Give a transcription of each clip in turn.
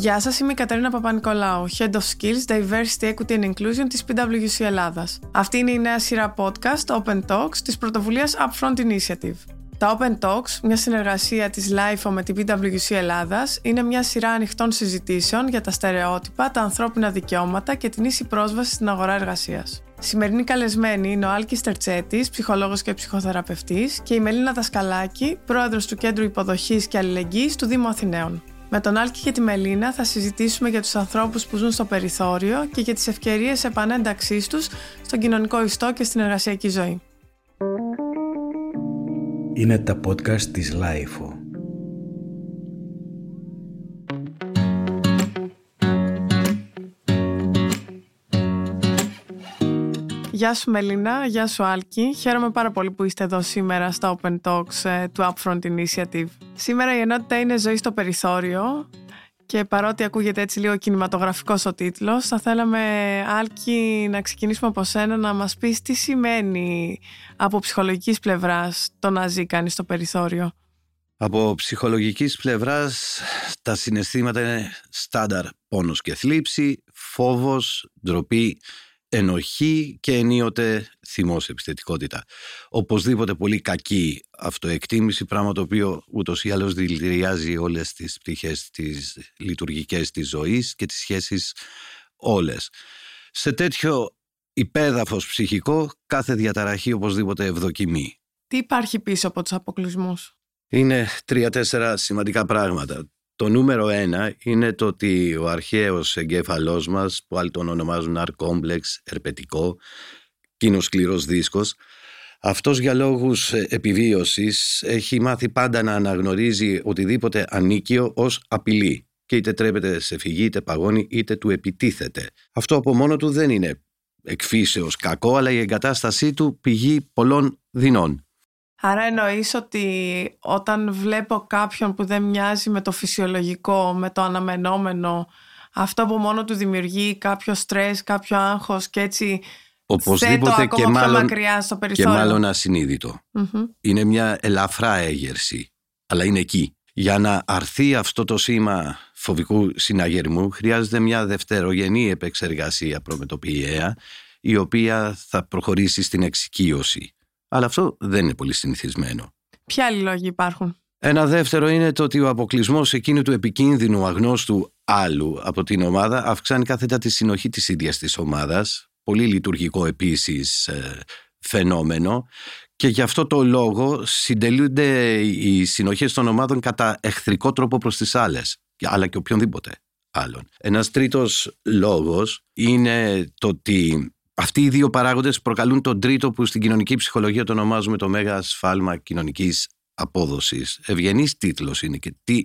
Γεια σας, είμαι η Καταρίνα Παπα-Νικολάου, Head of Skills, Diversity, Equity and Inclusion της PwC Ελλάδας. Αυτή είναι η νέα σειρά podcast Open Talks της πρωτοβουλίας Upfront Initiative. Τα Open Talks, μια συνεργασία της LIFO με την PwC Ελλάδας, είναι μια σειρά ανοιχτών συζητήσεων για τα στερεότυπα, τα ανθρώπινα δικαιώματα και την ίση πρόσβαση στην αγορά εργασίας. Σημερινή καλεσμένη είναι ο Άλκης Τερτσέτης, ψυχολόγος και ψυχοθεραπευτής, και η Μελίνα Δασκαλάκη, πρόεδρος του Κέντρου Υποδοχής και Αλληλεγγύης του Δήμου Αθηναίων. Με τον Άλκη και τη Μελίνα θα συζητήσουμε για τους ανθρώπους που ζουν στο περιθώριο και για τις ευκαιρίες επανένταξής τους στον κοινωνικό ιστό και στην εργασιακή ζωή. Είναι τα podcast της LiFO. Γεια σου Μελίνα, γεια σου Άλκη. Χαίρομαι πάρα πολύ που είστε εδώ σήμερα στα Open Talks ε, του Upfront Initiative. Σήμερα η ενότητα είναι ζωή στο περιθώριο και παρότι ακούγεται έτσι λίγο κινηματογραφικός ο τίτλος, θα θέλαμε Άλκη να ξεκινήσουμε από σένα να μας πεις τι σημαίνει από ψυχολογικής πλευράς το να ζει κανείς στο περιθώριο. Από ψυχολογικής πλευράς τα συναισθήματα είναι στάνταρ πόνος και θλίψη, φόβος, ντροπή, ενοχή και ενίοτε θυμός επιθετικότητα. Οπωσδήποτε πολύ κακή αυτοεκτίμηση, πράγμα το οποίο ούτως ή άλλως δηλητηριάζει όλες τις πτυχές της λειτουργικές της ζωής και τις σχέσεις όλες. Σε τέτοιο υπέδαφος ψυχικό κάθε διαταραχή οπωσδήποτε ευδοκιμεί. Τι υπάρχει πίσω από τους αποκλεισμούς; Είναι τρία-τέσσερα σημαντικά πράγματα. Το νούμερο ένα είναι το ότι ο αρχαίος εγκέφαλός μας, που άλλοι τον ονομάζουν αρκόμπλεξ, ερπετικό, κοινός σκληρός δίσκος, αυτός για λόγους επιβίωσης έχει μάθει πάντα να αναγνωρίζει οτιδήποτε ανίκιο ως απειλή και είτε τρέπεται σε φυγή, είτε παγώνει, είτε του επιτίθεται. Αυτό από μόνο του δεν είναι εκφύσεως κακό, αλλά η εγκατάστασή του πηγή πολλών δεινών. Άρα εννοείς ότι όταν βλέπω κάποιον που δεν μοιάζει με το φυσιολογικό, με το αναμενόμενο, αυτό που μόνο του δημιουργεί κάποιο στρες, κάποιο άγχος και έτσι Οπωσδήποτε και μάλλον, μακριά στο και μάλλον Είναι μια ελαφρά έγερση, αλλά είναι εκεί. Για να αρθεί αυτό το σήμα φοβικού συναγερμού χρειάζεται μια δευτερογενή επεξεργασία προμετωπιαία η οποία θα προχωρήσει στην εξοικείωση. Αλλά αυτό δεν είναι πολύ συνηθισμένο. Ποια άλλοι λόγοι υπάρχουν; Ένα δεύτερο είναι το ότι ο αποκλεισμός εκείνου του επικίνδυνου αγνώστου άλλου από την ομάδα αυξάνει κάθετα τη συνοχή της ίδιας της ομάδας. Πολύ λειτουργικό επίσης ε, φαινόμενο και γι' αυτό το λόγο συντελούνται οι συνοχές των ομάδων κατά εχθρικό τρόπο προς τις άλλες αλλά και οποιονδήποτε άλλον. Ένας τρίτος λόγος είναι το ότι αυτοί οι δύο παράγοντες προκαλούν τον τρίτο που στην κοινωνική ψυχολογία το ονομάζουμε το μέγα σφάλμα κοινωνικής απόδοσης. Ευγενής τίτλος είναι και τι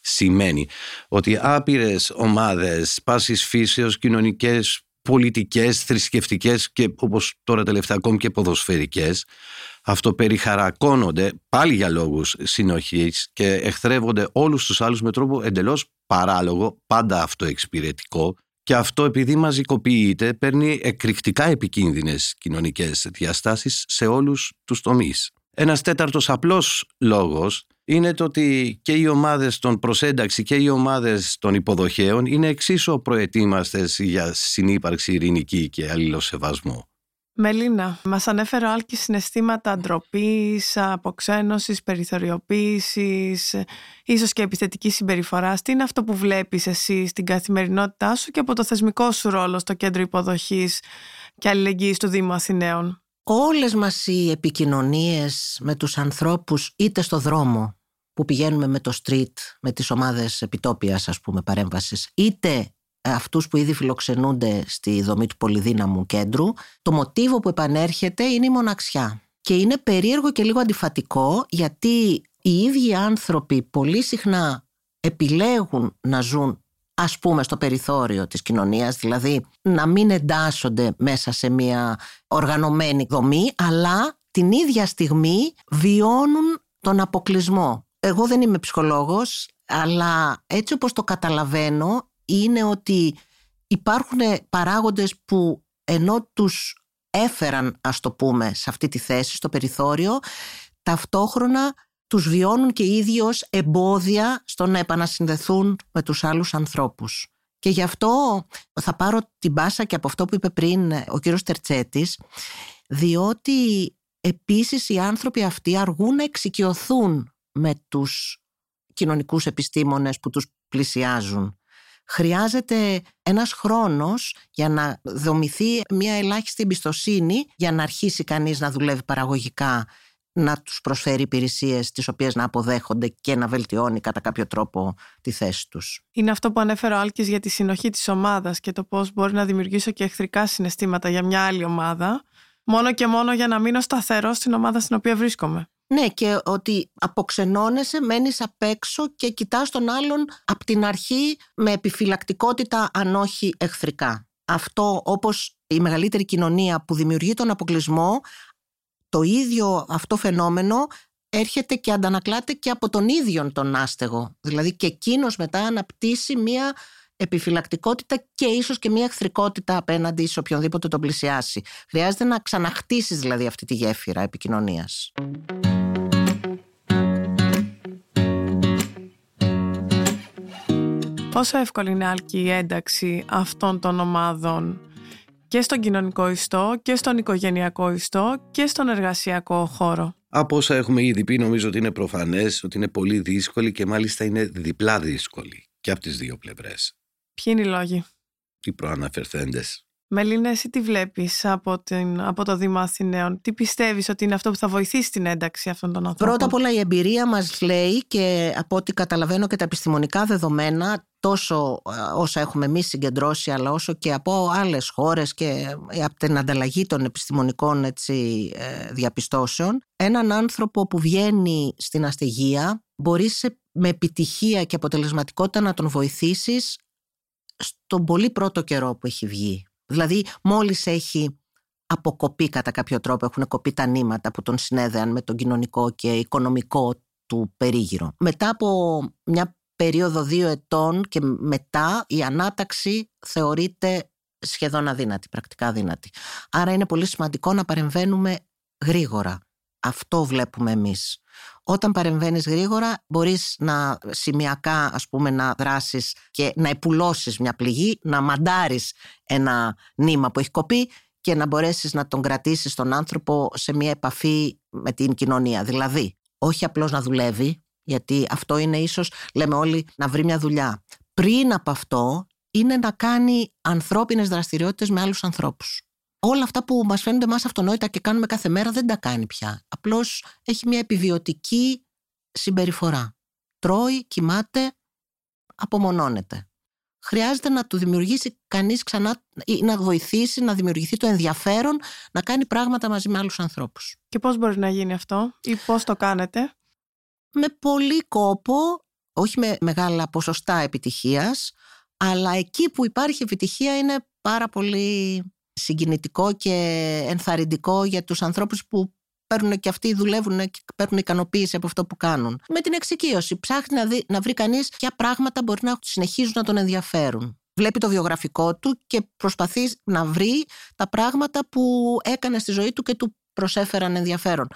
σημαίνει ότι άπειρες ομάδες πάσης φύσεως κοινωνικές πολιτικές, θρησκευτικές και όπως τώρα τελευταία ακόμη και ποδοσφαιρικές αυτοπεριχαρακώνονται πάλι για λόγους συνοχής και εχθρεύονται όλους τους άλλους με τρόπο εντελώς παράλογο, πάντα αυτοεξυπηρετικό και αυτό επειδή μαζικοποιείται παίρνει εκρηκτικά επικίνδυνες κοινωνικές διαστάσεις σε όλους τους τομείς. Ένας τέταρτος απλός λόγος είναι το ότι και οι ομάδες των προσένταξη και οι ομάδες των υποδοχέων είναι εξίσου προετοίμαστες για συνύπαρξη ειρηνική και αλληλοσεβασμό. Μελίνα, μας ανέφερε ο Άλκης συναισθήματα ντροπής, αποξένωσης, περιθωριοποίησης, ίσως και επιθετική συμπεριφορά. Τι είναι αυτό που βλέπεις εσύ στην καθημερινότητά σου και από το θεσμικό σου ρόλο στο Κέντρο Υποδοχής και Αλληλεγγύης του Δήμου Αθηναίων; Όλες μας οι επικοινωνίες με τους ανθρώπους είτε στο δρόμο που πηγαίνουμε με το street, με τις ομάδες επιτόπιας ας πούμε παρέμβασης, είτε αυτούς που ήδη φιλοξενούνται στη δομή του πολυδύναμου κέντρου, το μοτίβο που επανέρχεται είναι η μοναξιά. Και είναι περίεργο και λίγο αντιφατικό γιατί οι ίδιοι άνθρωποι πολύ συχνά επιλέγουν να ζουν ας πούμε στο περιθώριο της κοινωνίας, δηλαδή να μην εντάσσονται μέσα σε μια οργανωμένη δομή, αλλά την ίδια στιγμή βιώνουν τον αποκλεισμό. Εγώ δεν είμαι ψυχολόγος, αλλά έτσι όπως το καταλαβαίνω είναι ότι υπάρχουν παράγοντες που ενώ τους έφεραν ας το πούμε σε αυτή τη θέση στο περιθώριο ταυτόχρονα τους βιώνουν και οι ίδιοι ως εμπόδια στο να επανασυνδεθούν με τους άλλους ανθρώπους. Και γι' αυτό θα πάρω την πάσα και από αυτό που είπε πριν ο κύριος Τερτσέτης, διότι επίσης οι άνθρωποι αυτοί αργούν να εξοικειωθούν με τους κοινωνικούς επιστήμονες που τους πλησιάζουν. Χρειάζεται ένας χρόνος για να δομηθεί μια ελάχιστη εμπιστοσύνη για να αρχίσει κανείς να δουλεύει παραγωγικά να τους προσφέρει υπηρεσίες τις οποίες να αποδέχονται και να βελτιώνει κατά κάποιο τρόπο τη θέση τους. Είναι αυτό που ανέφερε ο Άλκης για τη συνοχή της ομάδας και το πώς μπορεί να δημιουργήσω και εχθρικά συναισθήματα για μια άλλη ομάδα μόνο και μόνο για να μείνω σταθερό στην ομάδα στην οποία βρίσκομαι. Ναι και ότι αποξενώνεσαι, μένεις απ' έξω και κοιτάς τον άλλον από την αρχή με επιφυλακτικότητα αν όχι εχθρικά. Αυτό όπως η μεγαλύτερη κοινωνία που δημιουργεί τον αποκλεισμό το ίδιο αυτό φαινόμενο έρχεται και αντανακλάται και από τον ίδιο τον άστεγο. Δηλαδή και εκείνος μετά αναπτύσσει μία επιφυλακτικότητα και ίσως και μία εχθρικότητα απέναντι σε οποιονδήποτε τον πλησιάσει. Χρειάζεται να ξαναχτίσεις δηλαδή αυτή τη γέφυρα επικοινωνίας. Πόσο εύκολη είναι άλκη η ένταξη αυτών των ομάδων και στον κοινωνικό ιστό και στον οικογενειακό ιστό και στον εργασιακό χώρο; Από όσα έχουμε ήδη πει νομίζω ότι είναι προφανές ότι είναι πολύ δύσκολη και μάλιστα είναι διπλά δύσκολη και από τις δύο πλευρές. Ποιοι είναι οι λόγοι; Οι προαναφερθέντες. Μελίνα, εσύ τι βλέπεις από, την, από το Δήμα Αθηναίων; Τι πιστεύεις ότι είναι αυτό που θα βοηθήσει την ένταξη αυτών των ανθρώπων; Πρώτα απ' όλα η εμπειρία μας λέει και από ό,τι καταλαβαίνω και τα επιστημονικά δεδομένα τόσο ε, όσα έχουμε εμείς συγκεντρώσει αλλά όσο και από άλλες χώρες και ε, από την ανταλλαγή των επιστημονικών έτσι, ε, διαπιστώσεων έναν άνθρωπο που βγαίνει στην αστεγία μπορεί με επιτυχία και αποτελεσματικότητα να τον βοηθήσεις στον πολύ πρώτο καιρό που έχει βγει. Δηλαδή μόλις έχει αποκοπεί κατά κάποιο τρόπο, έχουν κοπεί τα νήματα που τον συνέδεαν με τον κοινωνικό και οικονομικό του περίγυρο. Μετά από μια περίοδο δύο ετών και μετά η ανάταξη θεωρείται σχεδόν αδύνατη, πρακτικά αδύνατη. Άρα είναι πολύ σημαντικό να παρεμβαίνουμε γρήγορα. Αυτό βλέπουμε εμείς. Όταν παρεμβαίνεις γρήγορα μπορείς να σημειακά ας πούμε να δράσεις και να επουλώσεις μια πληγή, να μαντάρεις ένα νήμα που έχει κοπεί και να μπορέσεις να τον κρατήσεις τον άνθρωπο σε μια επαφή με την κοινωνία. Δηλαδή, όχι απλώς να δουλεύει, γιατί αυτό είναι ίσως, λέμε όλοι, να βρει μια δουλειά. Πριν από αυτό είναι να κάνει ανθρώπινες δραστηριότητες με άλλους ανθρώπους. Όλα αυτά που μας φαίνονται μας αυτονόητα και κάνουμε κάθε μέρα δεν τα κάνει πια. Απλώς έχει μια επιβιωτική συμπεριφορά. Τρώει, κοιμάται, απομονώνεται. Χρειάζεται να του δημιουργήσει κανείς ξανά ή να βοηθήσει να δημιουργηθεί το ενδιαφέρον να κάνει πράγματα μαζί με άλλους ανθρώπους. Και πώς μπορεί να γίνει αυτό ή πώς το κάνετε; με πολύ κόπο, όχι με μεγάλα ποσοστά επιτυχίας, αλλά εκεί που υπάρχει επιτυχία είναι πάρα πολύ συγκινητικό και ενθαρρυντικό για τους ανθρώπους που παίρνουν και αυτοί δουλεύουν και παίρνουν ικανοποίηση από αυτό που κάνουν. Με την εξοικείωση ψάχνει να, δει, να βρει κανείς ποια πράγματα μπορεί να συνεχίζουν να τον ενδιαφέρουν. Βλέπει το βιογραφικό του και προσπαθεί να βρει τα πράγματα που έκανε στη ζωή του και του προσέφεραν ενδιαφέρον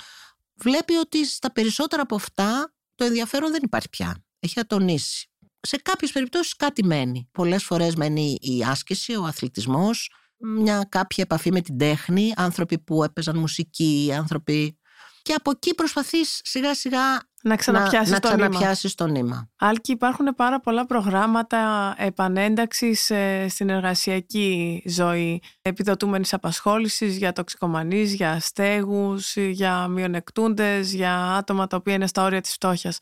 βλέπει ότι στα περισσότερα από αυτά το ενδιαφέρον δεν υπάρχει πια. Έχει ατονίσει. Σε κάποιες περιπτώσεις κάτι μένει. Πολλές φορές μένει η άσκηση, ο αθλητισμός, μια κάποια επαφή με την τέχνη, άνθρωποι που έπαιζαν μουσική, άνθρωποι και από εκεί προσπαθείς σιγά σιγά να ξαναπιάσεις, να, το, να ξαναπιάσεις το νήμα. Άλκη, υπάρχουν πάρα πολλά προγράμματα επανένταξης ε, στην εργασιακή ζωή, επιδοτούμενης απασχόλησης για τοξικομανείς, για αστέγους, για μειονεκτούντες, για άτομα τα οποία είναι στα όρια της φτώχειας.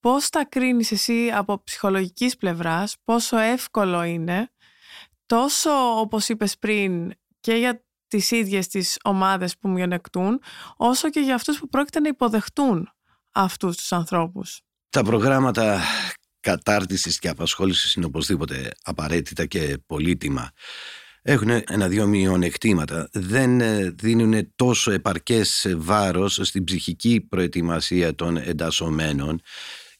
Πώς τα κρίνεις εσύ από ψυχολογικής πλευράς, πόσο εύκολο είναι, τόσο όπως είπες πριν και για τις ίδιες τις ομάδες που μειονεκτούν, όσο και για αυτούς που πρόκειται να υποδεχτούν αυτούς τους ανθρώπους. Τα προγράμματα κατάρτισης και απασχόλησης είναι οπωσδήποτε απαραίτητα και πολύτιμα. Έχουν ένα-δύο μειονεκτήματα. Δεν ε, δίνουν τόσο επαρκές βάρος στην ψυχική προετοιμασία των εντασσομένων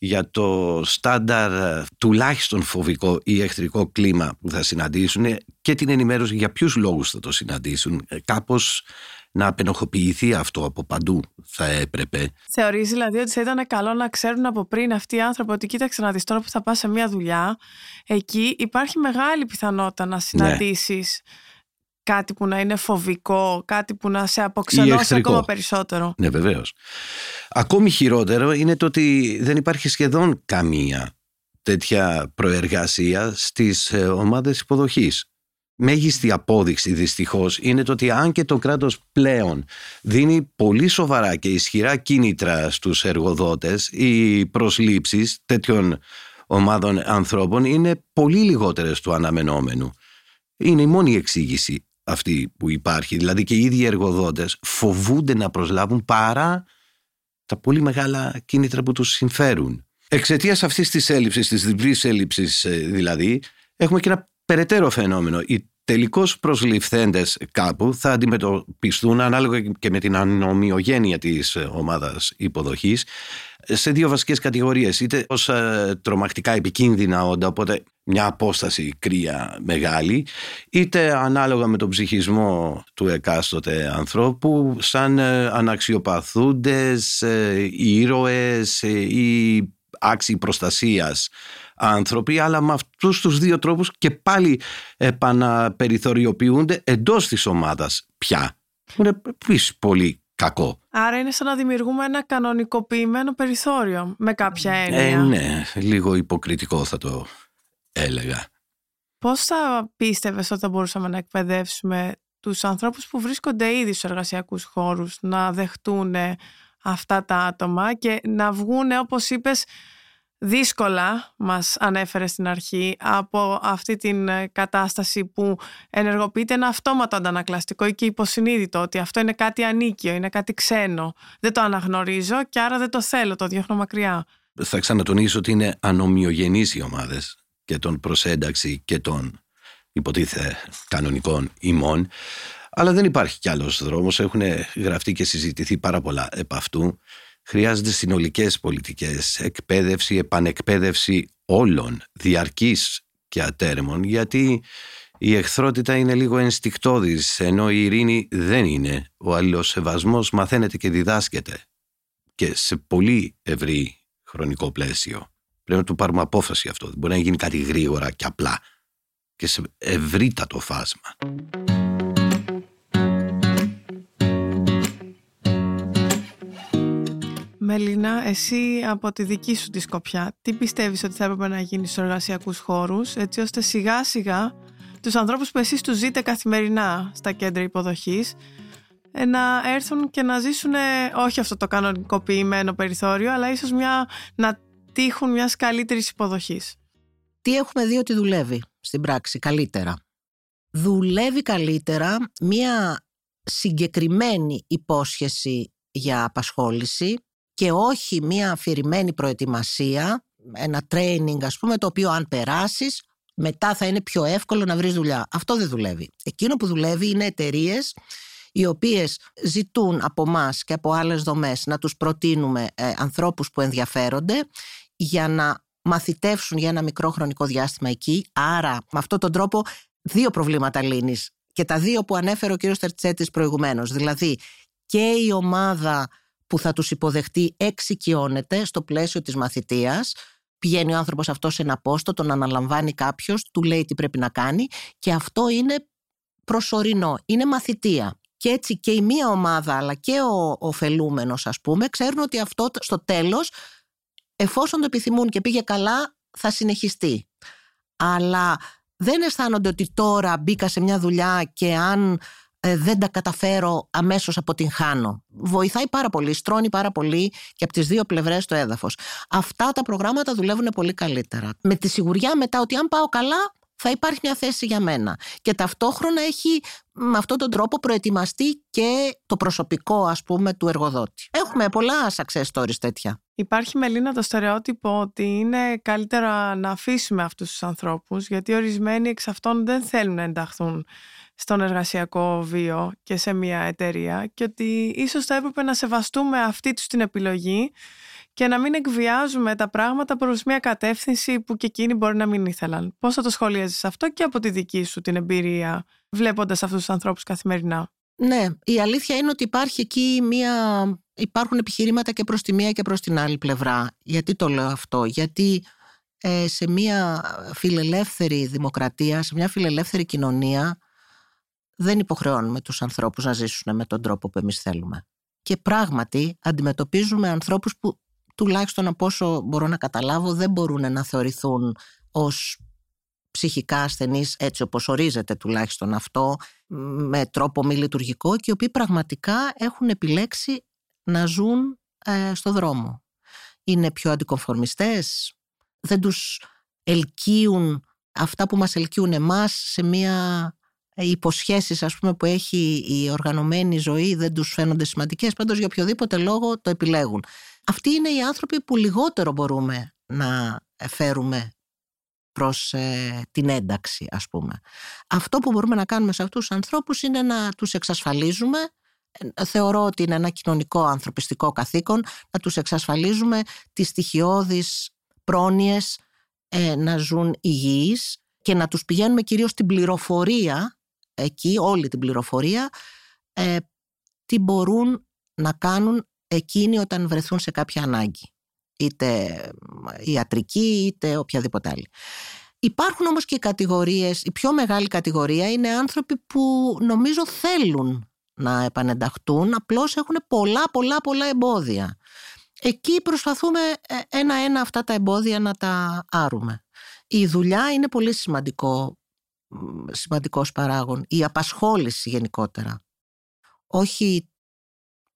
για το στάνταρ ε, τουλάχιστον φοβικό ή εχθρικό κλίμα που θα συναντήσουν και την ενημέρωση για ποιους λόγους θα το συναντήσουν. Ε, κάπως να απενοχοποιηθεί αυτό από παντού θα έπρεπε. Θεωρείς δηλαδή ότι θα ήταν καλό να ξέρουν από πριν αυτοί οι άνθρωποι ότι κοίταξε να δεις τώρα που θα πας σε μια δουλειά εκεί υπάρχει μεγάλη πιθανότητα να συναντήσεις κάτι που να είναι φοβικό, κάτι που να σε αποξενώσει ακόμα περισσότερο. Ναι βεβαίως. Ακόμη χειρότερο είναι το ότι δεν υπάρχει σχεδόν καμία τέτοια προεργασία στις ε, ομάδες υποδοχής μέγιστη απόδειξη δυστυχώς είναι το ότι αν και το κράτος πλέον δίνει πολύ σοβαρά και ισχυρά κίνητρα στους εργοδότες οι προσλήψεις τέτοιων ομάδων ανθρώπων είναι πολύ λιγότερες του αναμενόμενου. Είναι η μόνη εξήγηση αυτή που υπάρχει. Δηλαδή και οι ίδιοι εργοδότες φοβούνται να προσλάβουν παρά τα πολύ μεγάλα κίνητρα που τους συμφέρουν. Εξαιτίας αυτής της έλλειψης, της διπλής έλλειψης ε, δηλαδή, έχουμε και ένα περαιτέρω φαινόμενο. Οι τελικώς προσληφθέντες κάπου θα αντιμετωπιστούν ανάλογα και με την ανομοιογένεια της ομάδας υποδοχής σε δύο βασικές κατηγορίες είτε ως ε, τρομακτικά επικίνδυνα όντα οπότε μια απόσταση κρύα μεγάλη είτε ανάλογα με τον ψυχισμό του εκάστοτε ανθρώπου σαν ε, αναξιοπαθούντες, ε, ήρωες ή άξιοι προστασίας άνθρωποι, αλλά με αυτούς τους δύο τρόπους και πάλι επαναπεριθωριοποιούνται εντός της ομάδας πια. Είναι επίσης πολύ κακό. Άρα είναι σαν να δημιουργούμε ένα κανονικοποιημένο περιθώριο με κάποια έννοια. Ε, ναι, λίγο υποκριτικό θα το έλεγα. Πώς θα πίστευες ότι θα μπορούσαμε να εκπαιδεύσουμε τους ανθρώπους που βρίσκονται ήδη στους εργασιακούς χώρους να δεχτούν αυτά τα άτομα και να βγουν όπως είπες δύσκολα μας ανέφερε στην αρχή από αυτή την ε, κατάσταση που ενεργοποιείται ένα αυτόματο αντανακλαστικό ή και υποσυνείδητο ότι αυτό είναι κάτι ανίκιο, είναι κάτι ξένο. Δεν το αναγνωρίζω και άρα δεν το θέλω, το διώχνω μακριά. Θα ξανατονίσω ότι είναι ανομοιογενείς οι ομάδες και των προσένταξη και των υποτίθε κανονικών ημών αλλά δεν υπάρχει κι άλλος δρόμος, έχουν γραφτεί και συζητηθεί πάρα πολλά επ' αυτού Χρειάζονται συνολικές πολιτικές, εκπαίδευση, επανεκπαίδευση όλων, διαρκής και ατέρμων, γιατί η εχθρότητα είναι λίγο ενστικτόδης, ενώ η ειρήνη δεν είναι. Ο αλληλοσεβασμός μαθαίνεται και διδάσκεται και σε πολύ ευρύ χρονικό πλαίσιο. Πρέπει να του πάρουμε απόφαση αυτό. Δεν μπορεί να γίνει κάτι γρήγορα και απλά και σε ευρύτατο φάσμα. Μελίνα, εσύ από τη δική σου τη σκοπιά, τι πιστεύεις ότι θα έπρεπε να γίνει στους εργασιακούς χώρους, έτσι ώστε σιγά σιγά τους ανθρώπους που εσείς τους ζείτε καθημερινά στα κέντρα υποδοχής, ε, να έρθουν και να ζήσουν όχι αυτό το κανονικοποιημένο περιθώριο, αλλά ίσως μια, να τύχουν μιας καλύτερης υποδοχής. Τι έχουμε δει ότι δουλεύει στην πράξη καλύτερα; Δουλεύει καλύτερα μια συγκεκριμένη υπόσχεση για απασχόληση και όχι μία αφηρημένη προετοιμασία, ένα training ας πούμε το οποίο αν περάσεις μετά θα είναι πιο εύκολο να βρεις δουλειά. Αυτό δεν δουλεύει. Εκείνο που δουλεύει είναι εταιρείες οι οποίες ζητούν από εμά και από άλλες δομές να τους προτείνουμε ε, ανθρώπους που ενδιαφέρονται για να μαθητεύσουν για ένα μικρό χρονικό διάστημα εκεί. Άρα με αυτόν τον τρόπο δύο προβλήματα λύνεις και τα δύο που ανέφερε ο κ. Τερτσέτης προηγουμένως. Δηλαδή και η ομάδα που θα τους υποδεχτεί εξοικειώνεται στο πλαίσιο της μαθητείας πηγαίνει ο άνθρωπος αυτός σε ένα πόστο, τον αναλαμβάνει κάποιος, του λέει τι πρέπει να κάνει και αυτό είναι προσωρινό, είναι μαθητεία. Και έτσι και η μία ομάδα αλλά και ο ωφελούμενος ας πούμε ξέρουν ότι αυτό στο τέλος εφόσον το επιθυμούν και πήγε καλά θα συνεχιστεί. Αλλά δεν αισθάνονται ότι τώρα μπήκα σε μια δουλειά και αν ε, δεν τα καταφέρω αμέσως αποτυγχάνω. Βοηθάει πάρα πολύ, στρώνει πάρα πολύ και από τις δύο πλευρές το έδαφος. Αυτά τα προγράμματα δουλεύουν πολύ καλύτερα. Με τη σιγουριά μετά ότι αν πάω καλά θα υπάρχει μια θέση για μένα. Και ταυτόχρονα έχει με αυτόν τον τρόπο προετοιμαστεί και το προσωπικό ας πούμε του εργοδότη. Έχουμε πολλά success stories τέτοια. Υπάρχει Μελίνα το στερεότυπο ότι είναι καλύτερα να αφήσουμε αυτούς τους ανθρώπους γιατί ορισμένοι εξ αυτών δεν θέλουν να ενταχθούν στον εργασιακό βίο και σε μια εταιρεία και ότι ίσως θα έπρεπε να σεβαστούμε αυτή τους την επιλογή και να μην εκβιάζουμε τα πράγματα προς μια κατεύθυνση που και εκείνοι μπορεί να μην ήθελαν. Πώς θα το σχολιάζεις αυτό και από τη δική σου την εμπειρία βλέποντας αυτούς τους ανθρώπους καθημερινά; Ναι, η αλήθεια είναι ότι υπάρχει εκεί μία... Υπάρχουν επιχειρήματα και προς τη μία και προς την άλλη πλευρά. Γιατί το λέω αυτό, γιατί ε, σε μία φιλελεύθερη δημοκρατία, σε μια φιλελεύθερη κοινωνία δεν υποχρεώνουμε τους ανθρώπους να ζήσουν με τον τρόπο που εμείς θέλουμε. Και πράγματι αντιμετωπίζουμε ανθρώπους που τουλάχιστον από όσο μπορώ να καταλάβω δεν μπορούν να θεωρηθούν ως ψυχικά ασθενείς έτσι όπως ορίζεται τουλάχιστον αυτό με τρόπο μη λειτουργικό και οι οποίοι πραγματικά έχουν επιλέξει να ζουν ε, στο δρόμο. Είναι πιο αντικομφορμιστές, δεν τους ελκύουν αυτά που μας ελκύουν εμάς σε μια οι υποσχέσεις ας πούμε που έχει η οργανωμένη ζωή δεν τους φαίνονται σημαντικές πάντως για οποιοδήποτε λόγο το επιλέγουν αυτοί είναι οι άνθρωποι που λιγότερο μπορούμε να φέρουμε προς ε, την ένταξη ας πούμε. Αυτό που μπορούμε να κάνουμε σε αυτούς τους ανθρώπους είναι να τους εξασφαλίζουμε ε, θεωρώ ότι είναι ένα κοινωνικό ανθρωπιστικό καθήκον να τους εξασφαλίζουμε τις στοιχειώδεις πρόνοιες ε, να ζουν υγιείς και να τους πηγαίνουμε κυρίως την πληροφορία εκεί, όλη την πληροφορία, ε, τι μπορούν να κάνουν εκείνοι όταν βρεθούν σε κάποια ανάγκη. Είτε ιατρική, είτε οποιαδήποτε άλλη. Υπάρχουν όμως και κατηγορίες, η πιο μεγάλη κατηγορία είναι άνθρωποι που νομίζω θέλουν να επανενταχτούν, απλώς έχουν πολλά πολλά πολλά εμπόδια. Εκεί προσπαθούμε ε, ένα-ένα αυτά τα εμπόδια να τα άρουμε. Η δουλειά είναι πολύ σημαντικό σημαντικός παράγων. Η απασχόληση γενικότερα. Όχι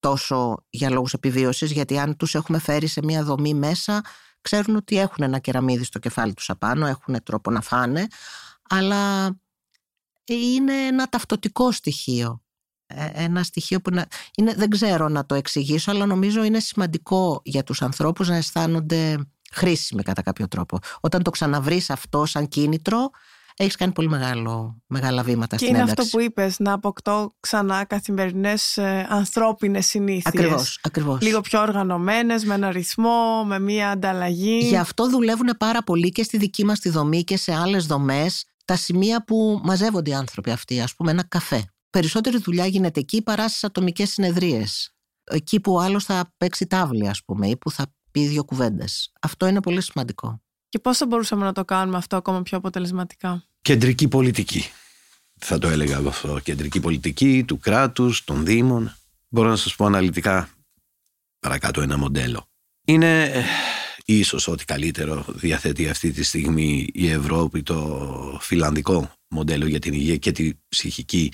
τόσο για λόγους επιβίωσης, γιατί αν τους έχουμε φέρει σε μια δομή μέσα, ξέρουν ότι έχουν ένα κεραμίδι στο κεφάλι τους απάνω, έχουν τρόπο να φάνε, αλλά είναι ένα ταυτοτικό στοιχείο. Ε, ένα στοιχείο που είναι, δεν ξέρω να το εξηγήσω, αλλά νομίζω είναι σημαντικό για τους ανθρώπους να αισθάνονται χρήσιμοι κατά κάποιο τρόπο. Όταν το ξαναβρεις αυτό σαν κίνητρο, έχεις κάνει πολύ μεγάλο, μεγάλα βήματα και στην ένταξη. Και είναι αυτό που είπες, να αποκτώ ξανά καθημερινές ε, ανθρώπινες συνήθειες. Ακριβώς. Ακριβώς. Λίγο πιο οργανωμένες, με ένα ρυθμό, με μία ανταλλαγή. Γι' αυτό δουλεύουν πάρα πολύ και στη δική μας τη δομή και σε άλλες δομές τα σημεία που μαζεύονται οι άνθρωποι αυτοί, ας πούμε, ένα καφέ. Περισσότερη δουλειά γίνεται εκεί παρά στις ατομικές συνεδρίες. Εκεί που άλλος θα παίξει τάβλη, ας πούμε, ή που θα πει δύο κουβέντες. Αυτό είναι πολύ σημαντικό. Και πώς θα μπορούσαμε να το κάνουμε αυτό ακόμα πιο αποτελεσματικά; Κεντρική πολιτική. Θα το έλεγα αυτό. Κεντρική πολιτική του κράτους, των δήμων. Μπορώ να σας πω αναλυτικά παρακάτω ένα μοντέλο. Είναι ε, ίσως ό,τι καλύτερο διαθέτει αυτή τη στιγμή η Ευρώπη το φιλανδικό μοντέλο για την υγεία και τη ψυχική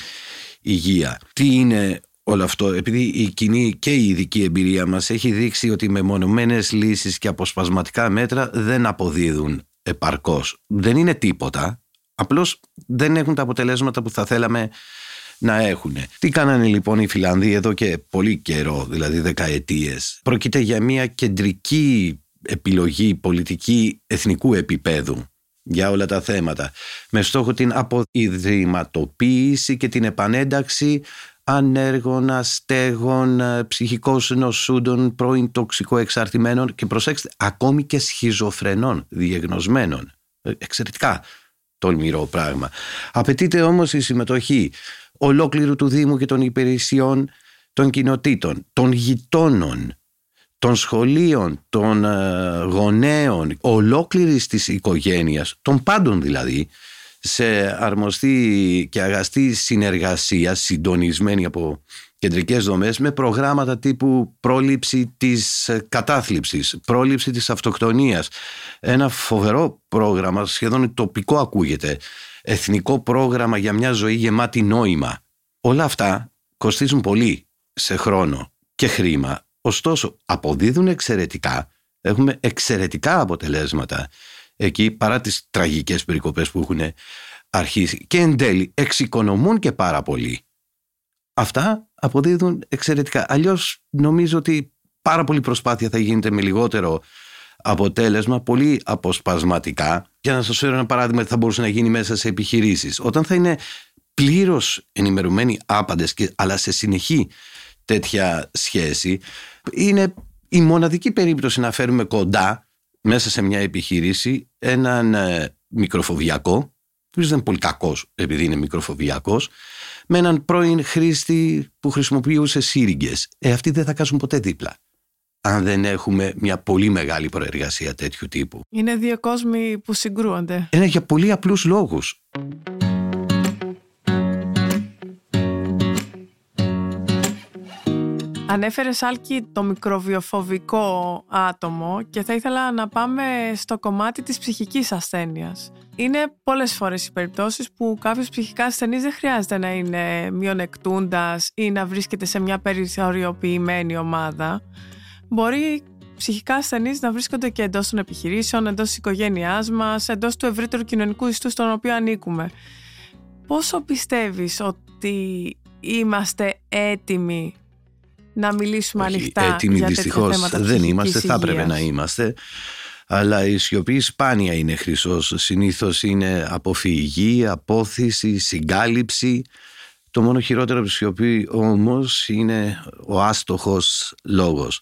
υγεία. Τι είναι όλο αυτό, επειδή η κοινή και η ειδική εμπειρία μας έχει δείξει ότι με μονομένες λύσεις και αποσπασματικά μέτρα δεν αποδίδουν επαρκώς. Δεν είναι τίποτα, απλώς δεν έχουν τα αποτελέσματα που θα θέλαμε να έχουν. Τι κάνανε λοιπόν οι Φιλανδοί εδώ και πολύ καιρό, δηλαδή δεκαετίες; Πρόκειται για μια κεντρική επιλογή πολιτική εθνικού επίπεδου για όλα τα θέματα με στόχο την αποειδηματοποίηση και την επανένταξη ανέργων, αστέγων, ε, ψυχικώς νοσούντων, πρώην εξαρτημένων και προσέξτε, ακόμη και σχιζοφρενών διεγνωσμένων. Ε, εξαιρετικά τολμηρό πράγμα. Απαιτείται όμως η συμμετοχή ολόκληρου του Δήμου και των υπηρεσιών των κοινοτήτων, των γειτόνων, των σχολείων, των ε, γονέων, ολόκληρης της οικογένειας, των πάντων δηλαδή, σε αρμοστή και αγαστή συνεργασία συντονισμένη από κεντρικές δομές με προγράμματα τύπου πρόληψη της κατάθλιψης, πρόληψη της αυτοκτονίας. Ένα φοβερό πρόγραμμα, σχεδόν τοπικό ακούγεται, εθνικό πρόγραμμα για μια ζωή γεμάτη νόημα. Όλα αυτά κοστίζουν πολύ σε χρόνο και χρήμα, ωστόσο αποδίδουν εξαιρετικά, έχουμε εξαιρετικά αποτελέσματα εκεί παρά τις τραγικές περικοπές που έχουν αρχίσει και εν τέλει εξοικονομούν και πάρα πολύ. Αυτά αποδίδουν εξαιρετικά. Αλλιώς νομίζω ότι πάρα πολύ προσπάθεια θα γίνεται με λιγότερο αποτέλεσμα, πολύ αποσπασματικά. Για να σας φέρω ένα παράδειγμα, θα μπορούσε να γίνει μέσα σε επιχειρήσεις. Όταν θα είναι πλήρως ενημερωμένοι άπαντες, και, αλλά σε συνεχή τέτοια σχέση, είναι η μοναδική περίπτωση να φέρουμε κοντά μέσα σε μια επιχείρηση έναν ε, μικροφοβιακό, που δεν είναι πολύ κακός επειδή είναι μικροφοβιακός, με έναν πρώην χρήστη που χρησιμοποιούσε σύριγγες. Ε, αυτοί δεν θα κάσουν ποτέ δίπλα αν δεν έχουμε μια πολύ μεγάλη προεργασία τέτοιου τύπου. Είναι δύο κόσμοι που συγκρούονται. Είναι για πολύ απλούς λόγους. Ανέφερες Άλκη το μικροβιοφοβικό άτομο και θα ήθελα να πάμε στο κομμάτι της ψυχικής ασθένειας. Είναι πολλές φορές οι περιπτώσεις που κάποιος ψυχικά ασθενής δεν χρειάζεται να είναι μειονεκτούντας ή να βρίσκεται σε μια περιθωριοποιημένη ομάδα. Μπορεί ψυχικά ασθενείς να βρίσκονται και εντός των επιχειρήσεων, εντός της οικογένειάς μας, εντός του ευρύτερου κοινωνικού ιστού στον οποίο ανήκουμε. Πόσο πιστεύεις ότι είμαστε έτοιμοι να μιλήσουμε Όχι, ανοιχτά έτοιμοι για δυστυχώς θέματα δεν είμαστε, θα υγείας. έπρεπε να είμαστε. Αλλά η σιωπή σπάνια είναι χρυσός. Συνήθως είναι αποφυγή, απόθυση, συγκάλυψη. Το μόνο χειρότερο από τη σιωπή όμως είναι ο άστοχος λόγος.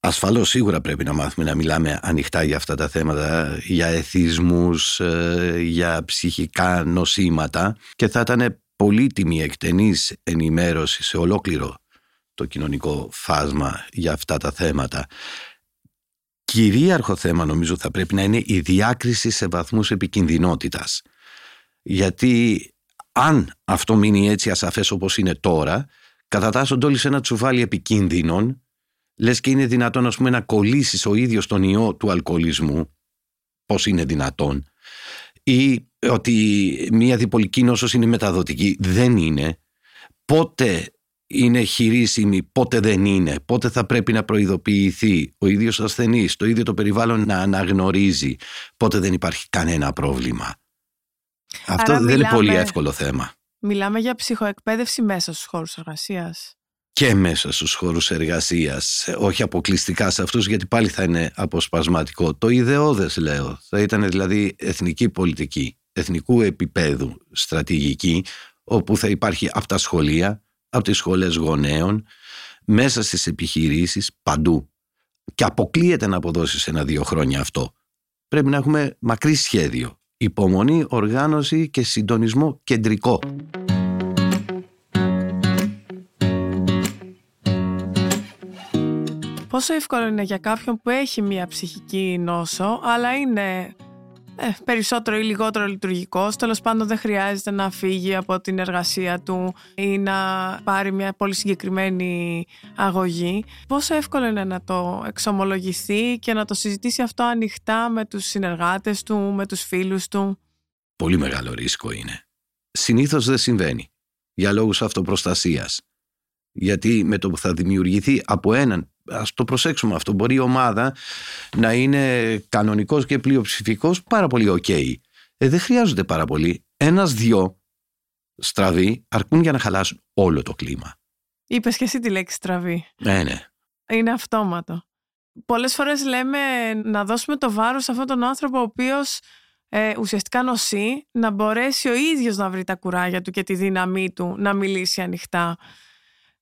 Ασφαλώς σίγουρα πρέπει να μάθουμε να μιλάμε ανοιχτά για αυτά τα θέματα, για εθισμούς, ε, για ψυχικά νοσήματα και θα ήταν πολύτιμη εκτενής ενημέρωση σε ολόκληρο το κοινωνικό φάσμα για αυτά τα θέματα. Κυρίαρχο θέμα νομίζω θα πρέπει να είναι η διάκριση σε βαθμούς επικινδυνότητας. Γιατί αν αυτό μείνει έτσι ασαφές όπως είναι τώρα, κατατάσσονται όλοι σε ένα τσουβάλι επικίνδυνων, λες και είναι δυνατόν ας πούμε, να κολλήσεις ο ίδιος τον ιό του αλκοολισμού, πώς είναι δυνατόν, ή ότι μια διπολική νόσος είναι μεταδοτική. Δεν είναι. Πότε είναι χειρίσιμη, πότε δεν είναι, πότε θα πρέπει να προειδοποιηθεί ο ίδιος ασθενής, το ίδιο το περιβάλλον να αναγνωρίζει, πότε δεν υπάρχει κανένα πρόβλημα. Αυτό Άρα δεν είναι μιλάμε- πολύ εύκολο θέμα. Μιλάμε για ψυχοεκπαίδευση μέσα στους χώρους εργασίας. Και μέσα στους χώρους εργασίας, όχι αποκλειστικά σε αυτούς γιατί πάλι θα είναι αποσπασματικό. Το ιδεώδες λέω, θα ήταν δηλαδή εθνική πολιτική, εθνικού επίπεδου στρατηγική, όπου θα υπάρχει από τα σχολεία, από τις σχολές γονέων, μέσα στις επιχειρήσεις, παντού. Και αποκλείεται να αποδώσεις ένα-δύο χρόνια αυτό. Πρέπει να έχουμε μακρύ σχέδιο. Υπομονή, οργάνωση και συντονισμό κεντρικό. Πόσο εύκολο είναι για κάποιον που έχει μια ψυχική νόσο, αλλά είναι ε, περισσότερο ή λιγότερο λειτουργικός, τέλος πάντων δεν χρειάζεται να φύγει από την εργασία του ή να πάρει μια πολύ συγκεκριμένη αγωγή. Πόσο εύκολο είναι να το εξομολογηθεί και να το συζητήσει αυτό ανοιχτά με τους συνεργάτες του, με τους φίλους του; Πολύ μεγάλο ρίσκο είναι. Συνήθως δεν συμβαίνει. Για λόγους αυτοπροστασίας. Γιατί με το που θα δημιουργηθεί από έναν, ας το προσέξουμε αυτό, μπορεί η ομάδα να είναι κανονικός και πλειοψηφικός πάρα πολύ οκ. Ε, δεν χρειάζονται πάρα πολύ. Ένας-δυο στραβοί αρκούν για να χαλάσουν όλο το κλίμα. Είπες και εσύ τη λέξη στραβή. Ναι, ναι. Είναι αυτόματο. Πολλές φορές λέμε να δώσουμε το βάρος σε αυτόν τον άνθρωπο ο οποίος ε, ουσιαστικά νοσεί να μπορέσει ο ίδιος να βρει τα κουράγια του και τη δύναμή του να μιλήσει ανοιχτά.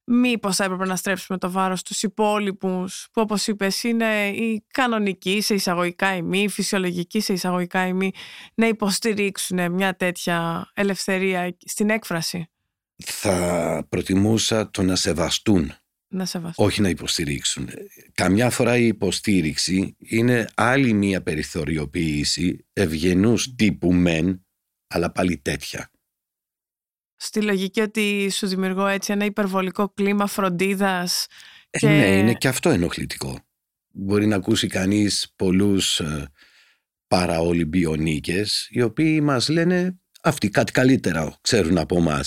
Μήπως θα έπρεπε να στρέψουμε το βάρος στους υπόλοιπους που όπως είπες είναι οι κανονικοί σε εισαγωγικά ημί, οι φυσιολογικοί σε εισαγωγικά ημί να υποστηρίξουν μια τέτοια ελευθερία στην έκφραση; Θα προτιμούσα το να σεβαστούν Να σεβαστώ. όχι να υποστηρίξουν. Καμιά φορά η υποστήριξη είναι άλλη μία περιθωριοποίηση ευγενούς τύπου μεν, αλλά πάλι τέτοια. Στη λογική ότι σου δημιουργώ έτσι ένα υπερβολικό κλίμα φροντίδας Ε, Και- ναι, είναι και αυτό ενοχλητικό. Μπορεί να ακούσει κανείς πολλούς ε, παραολυμπιονίκες οι οποίοι μας λένε αυτοί κάτι καλύτερα ξέρουν από εμά.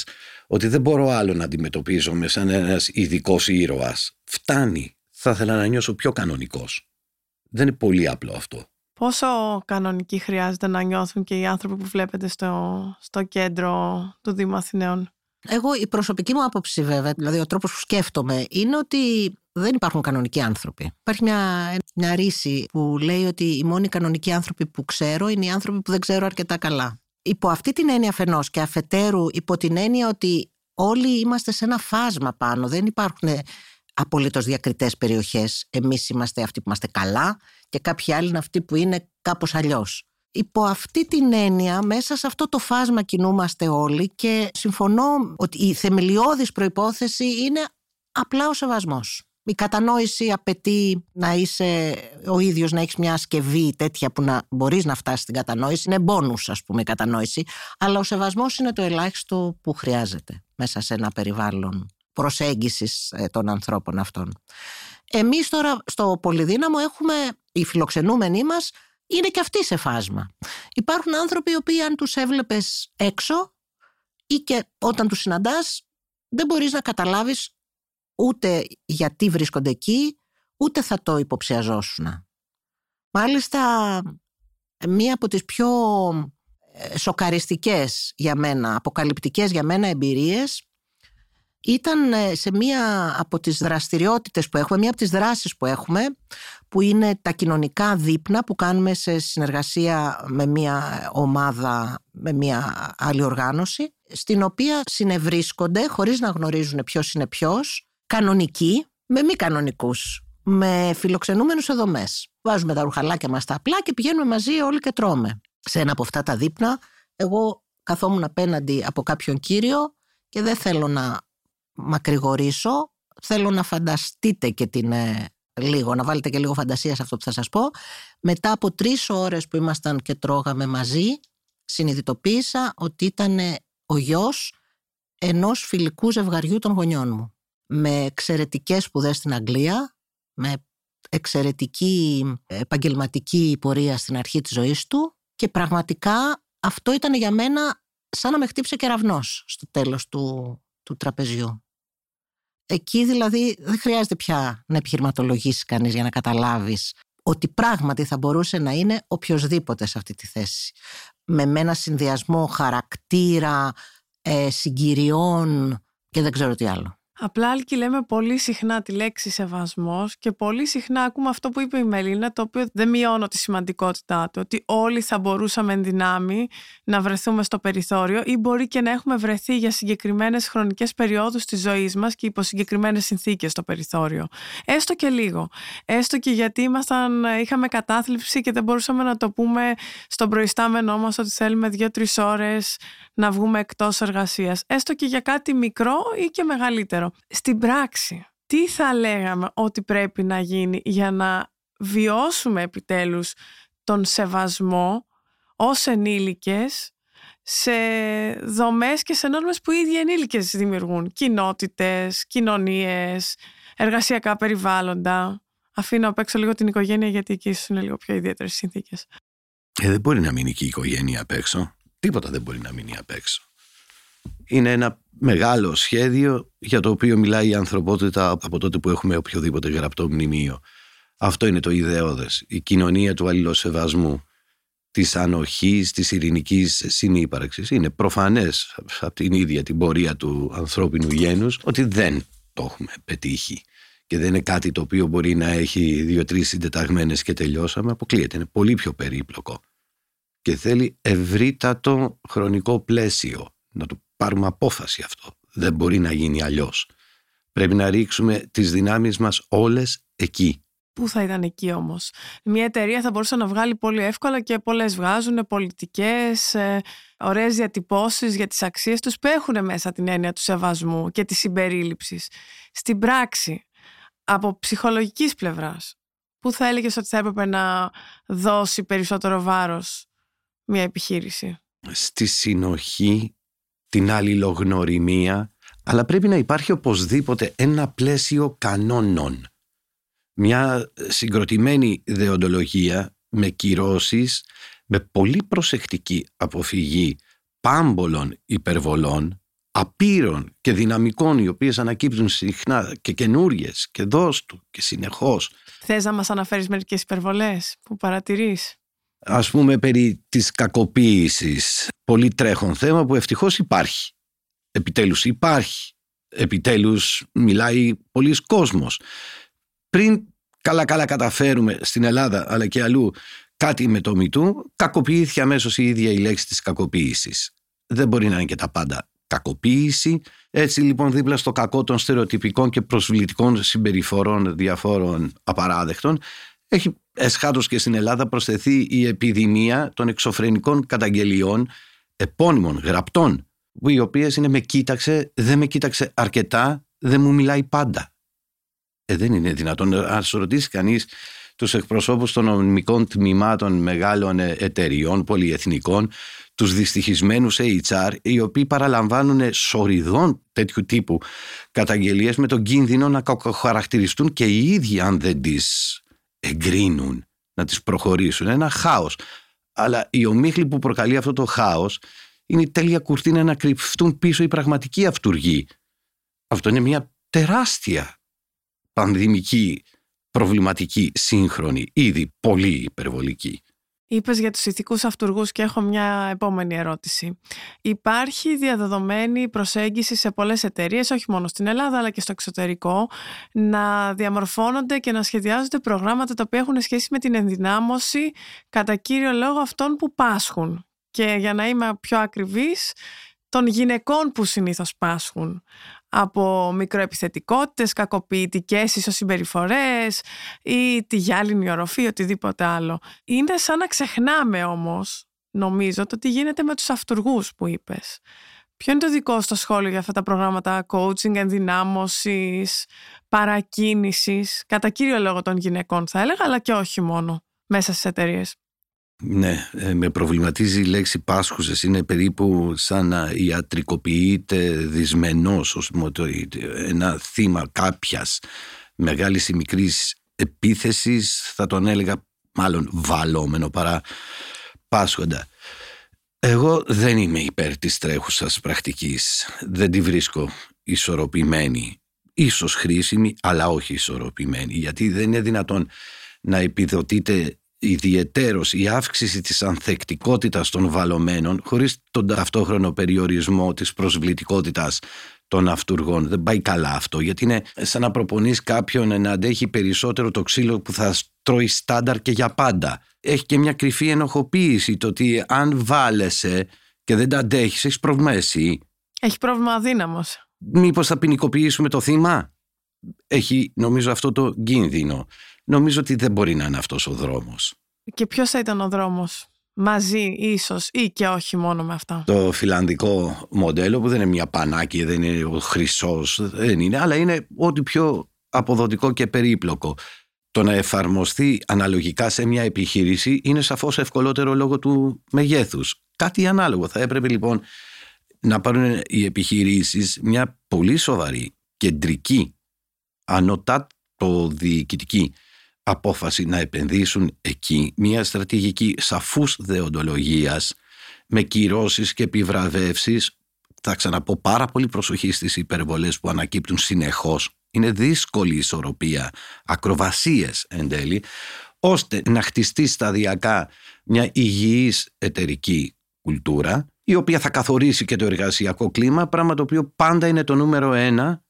Ότι δεν μπορώ άλλο να αντιμετωπίζομαι σαν ένας ειδικός ήρωας. Φτάνει. Θα ήθελα να νιώσω πιο κανονικός. Δεν είναι πολύ απλό αυτό. Πόσο κανονικοί χρειάζεται να νιώθουν και οι άνθρωποι που βλέπετε στο, στο κέντρο του Δήμου Αθηναίων; Εγώ η προσωπική μου άποψη βέβαια, δηλαδή ο τρόπος που σκέφτομαι είναι ότι δεν υπάρχουν κανονικοί άνθρωποι. Υπάρχει μια, μια ρίση που λέει ότι οι μόνοι κανονικοί άνθρωποι που ξέρω είναι οι άνθρωποι που δεν ξέρω αρκετά καλά. Υπό αυτή την έννοια αφενός και αφετέρου υπό την έννοια ότι όλοι είμαστε σε ένα φάσμα πάνω. Δεν υπάρχουν απολύτως διακριτές περιοχές. Εμείς είμαστε αυτοί που είμαστε καλά και κάποιοι άλλοι είναι αυτοί που είναι κάπως αλλιώς. Υπό αυτή την έννοια, μέσα σε αυτό το φάσμα κινούμαστε όλοι και συμφωνώ ότι η θεμελιώδης προϋπόθεση είναι απλά ο σεβασμός. Η κατανόηση απαιτεί να είσαι ο ίδιος, να έχεις μια ασκευή τέτοια που να μπορείς να φτάσεις στην κατανόηση. Είναι μπόνους ας πούμε η κατανόηση. Αλλά ο σεβασμός είναι το ελάχιστο που χρειάζεται μέσα σε ένα περιβάλλον προσέγγισης ε, των ανθρώπων αυτών. Εμείς τώρα στο Πολυδύναμο έχουμε, οι φιλοξενούμενοι μας είναι και αυτοί σε φάσμα. Υπάρχουν άνθρωποι οι οποίοι αν τους έβλεπες έξω ή και όταν τους συναντάς δεν μπορείς να καταλάβεις ούτε γιατί βρίσκονται εκεί, ούτε θα το υποψιαζόσουν. Μάλιστα, μία από τις πιο ε, σοκαριστικές για μένα, αποκαλυπτικές για μένα εμπειρίες ήταν ε, σε μία από τις δραστηριότητες που έχουμε, μία από τις δράσεις που έχουμε, που είναι τα κοινωνικά δείπνα που κάνουμε σε συνεργασία με μία ομάδα, με μία άλλη οργάνωση, στην οποία συνευρίσκονται χωρίς να γνωρίζουν ποιος είναι ποιος, κανονικοί με μη κανονικούς, με φιλοξενούμενους εδωμές. Βάζουμε τα ρουχαλάκια μας στα απλά και πηγαίνουμε μαζί όλοι και τρώμε. Σε ένα από αυτά τα δείπνα, εγώ καθόμουν απέναντι από κάποιον κύριο και δεν θέλω να μακρηγορήσω, θέλω να φανταστείτε και την ε, λίγο, να βάλετε και λίγο φαντασία σε αυτό που θα σας πω. Μετά από τρεις ώρες που ήμασταν και τρώγαμε μαζί, συνειδητοποίησα ότι ήταν ο γιος ενός φιλικού ζευγαριού των γονιών μου. Με εξαιρετικές σπουδές στην Αγγλία, με εξαιρετική επαγγελματική πορεία στην αρχή της ζωής του και πραγματικά αυτό ήταν για μένα σαν να με χτύψε κεραυνός στο τέλος του, του τραπεζιού. Εκεί δηλαδή δεν χρειάζεται πια να επιχειρηματολογήσεις κανείς για να καταλάβεις ότι πράγματι θα μπορούσε να είναι οποιοδήποτε σε αυτή τη θέση. Με ένα συνδυασμό χαρακτήρα, ε, συγκυριών και δεν ξέρω τι άλλο. Απλά άλλοι λέμε πολύ συχνά τη λέξη σεβασμός και πολύ συχνά ακούμε αυτό που είπε η Μελίνα, το οποίο δεν μειώνω τη σημαντικότητά του, ότι όλοι θα μπορούσαμε εν δυνάμει να βρεθούμε στο περιθώριο ή μπορεί και να έχουμε βρεθεί για συγκεκριμένες χρονικές περιόδους της ζωής μας και υπό συγκεκριμένες συνθήκες στο περιθώριο. Έστω και λίγο. Έστω και γιατί ήμασταν, είχαμε κατάθλιψη και δεν μπορούσαμε να το πούμε στον προϊστάμενό μας ότι θέλουμε δύο-τρεις ώρες να βγούμε εκτός εργασίας. Έστω και για κάτι μικρό ή και μεγαλύτερο. Στην πράξη, τι θα λέγαμε ότι πρέπει να γίνει για να βιώσουμε επιτέλους τον σεβασμό ως ενήλικες σε δομές και σε νόρμες που οι ίδιοι ενήλικες δημιουργούν; Κοινότητες, κοινωνίες, εργασιακά περιβάλλοντα. Αφήνω απ' έξω λίγο την οικογένεια γιατί εκεί ίσως είναι λίγο πιο ιδιαίτερες συνθήκες. Ε, δεν μπορεί να μείνει και η οικογένεια απ' έξω. Τίποτα δεν μπορεί να μείνει απ' έξω. Είναι ένα μεγάλο σχέδιο για το οποίο μιλάει η ανθρωπότητα από τότε που έχουμε οποιοδήποτε γραπτό μνημείο. Αυτό είναι το ιδεώδες, η κοινωνία του αλληλοσεβασμού, της ανοχής, της ειρηνικής συνύπαρξης. Είναι προφανές από την ίδια την πορεία του ανθρώπινου γένους ότι δεν το έχουμε πετύχει. Και δεν είναι κάτι το οποίο μπορεί να έχει δύο-τρεις συντεταγμένες και τελειώσαμε, αποκλείεται, είναι πολύ πιο περίπλοκο. Και θέλει ευρύτατο χρονικό πλαίσιο. Να το πάρουμε απόφαση αυτό. Δεν μπορεί να γίνει αλλιώς. Πρέπει να ρίξουμε τις δυνάμεις μας όλες εκεί. Πού θα ήταν εκεί όμως; Μια εταιρεία θα μπορούσε να βγάλει πολύ εύκολα και πολλές βγάζουν πολιτικές, ε, ωραίες διατυπώσεις για τις αξίες τους που έχουν μέσα την έννοια του σεβασμού και της συμπερίληψης. Στην πράξη, από ψυχολογικής πλευράς, πού θα έλεγες ότι θα έπρεπε να δώσει περισσότερο βάρος μια επιχείρηση; Στη συνοχή την αλληλογνωριμία, αλλά πρέπει να υπάρχει οπωσδήποτε ένα πλαίσιο κανόνων. Μια συγκροτημένη δεοντολογία με κυρώσεις, με πολύ προσεκτική αποφυγή πάμπολων υπερβολών, απείρων και δυναμικών οι οποίες ανακύπτουν συχνά και καινούριες και δώστου και συνεχώς. Θες να μας αναφέρεις μερικές υπερβολές που παρατηρείς; Ας πούμε περί της κακοποίησης. Πολύ τρέχον θέμα που ευτυχώς υπάρχει. Επιτέλους υπάρχει. Επιτέλους μιλάει πολλοί κόσμος. Πριν καλά καλά καταφέρουμε στην Ελλάδα αλλά και αλλού κάτι με το μητού κακοποιήθηκε αμέσως η ίδια η λέξη της κακοποίησης. Δεν μπορεί να είναι και τα πάντα κακοποίηση. Έτσι λοιπόν δίπλα στο κακό των στερεοτυπικών και προσβλητικών συμπεριφορών διαφόρων απαράδεκτων Έχει εσχάτως και στην Ελλάδα προσθεθεί η επιδημία των εξωφρενικών καταγγελιών επώνυμων, γραπτών, οι οποίες είναι με κοίταξε, δεν με κοίταξε αρκετά, δεν μου μιλάει πάντα. Ε, δεν είναι δυνατόν. Αν σου ρωτήσει κανείς τους εκπροσώπους των νομικών τμήματων μεγάλων εταιριών, πολυεθνικών, τους δυστυχισμένους HR, οι οποίοι παραλαμβάνουν σοριδών τέτοιου τύπου καταγγελίες με τον κίνδυνο να χαρακτηριστούν και οι ίδιοι αν δεν τις εγκρίνουν, να τις προχωρήσουν. Ένα χάος. Αλλά η ομίχλη που προκαλεί αυτό το χάος είναι η τέλεια κουρτίνα να κρυφτούν πίσω οι πραγματικοί αυτούργοι. Αυτό είναι μια τεράστια πανδημική προβληματική σύγχρονη, ήδη πολύ υπερβολική. Είπες για τους ηθικούς αυτούργους και έχω μια επόμενη ερώτηση. Υπάρχει διαδεδομένη προσέγγιση σε πολλές εταιρείες, όχι μόνο στην Ελλάδα αλλά και στο εξωτερικό, να διαμορφώνονται και να σχεδιάζονται προγράμματα τα οποία έχουν σχέση με την ενδυνάμωση κατά κύριο λόγο αυτών που πάσχουν. Και για να είμαι πιο ακριβής, των γυναικών που συνήθως πάσχουν από μικροεπιθετικότητες, κακοποιητικές ίσως συμπεριφορές ή τη γυάλινη οροφή, οτιδήποτε άλλο. Είναι σαν να ξεχνάμε όμως, νομίζω, το τι γίνεται με τους αυτούργους που είπες. Ποιο είναι το δικό σου σχόλιο για αυτά τα προγράμματα coaching, ενδυνάμωσης, παρακίνησης, κατά κύριο λόγο των γυναικών θα έλεγα, αλλά και όχι μόνο μέσα στις εταιρείες; Ναι, ε, με προβληματίζει η λέξη πάσχουσες. Είναι περίπου σαν να ιατρικοποιείται δυσμενός ως ένα θύμα κάποιας μεγάλης ή μικρής επίθεσης. Θα τον έλεγα μάλλον βαλόμενο παρά πάσχοντα. Εγώ δεν είμαι υπέρ της τρέχουσας πρακτικής. Δεν τη βρίσκω ισορροπημένη. Ίσως χρήσιμη, αλλά όχι ισορροπημένη. Γιατί δεν είναι δυνατόν να επιδοτείται ιδιαιτέρως η αύξηση της ανθεκτικότητας των βαλωμένων χωρίς τον ταυτόχρονο περιορισμό της προσβλητικότητας των αυτούργων. Δεν πάει καλά αυτό γιατί είναι σαν να προπονείς κάποιον να αντέχει περισσότερο το ξύλο που θα τρώει στάνταρ και για πάντα. Έχει και μια κρυφή ενοχοποίηση το ότι αν βάλεσαι και δεν τα αντέχεις έχεις πρόβλημα εσύ. Έχει πρόβλημα αδύναμος. Μήπως θα ποινικοποιήσουμε το θύμα; Έχει νομίζω αυτό το κίνδυνο νομίζω ότι δεν μπορεί να είναι αυτός ο δρόμος. Και ποιος θα ήταν ο δρόμος; Μαζί ίσως ή και όχι μόνο με αυτά; Το φιλανδικό μοντέλο που δεν είναι μια πανάκη, δεν είναι ο χρυσός, δεν είναι, αλλά είναι ό,τι πιο αποδοτικό και περίπλοκο. Το να εφαρμοστεί αναλογικά σε μια επιχείρηση είναι σαφώς ευκολότερο λόγω του μεγέθους. Κάτι ανάλογο. Θα έπρεπε λοιπόν να πάρουν οι επιχειρήσεις μια πολύ σοβαρή, κεντρική, ανωτά το διοικητική απόφαση να επενδύσουν εκεί μια στρατηγική σαφούς δεοντολογίας με κυρώσεις και επιβραβεύσεις. Θα ξαναπώ πάρα πολύ προσοχή στις υπερβολές που ανακύπτουν συνεχώς. Είναι δύσκολη η ισορροπία ακροβασίες εν τέλει ώστε να χτιστεί σταδιακά μια υγιής εταιρική κουλτούρα η οποία θα καθορίσει και το εργασιακό κλίμα πράγμα το οποίο πάντα είναι το νούμερο ένα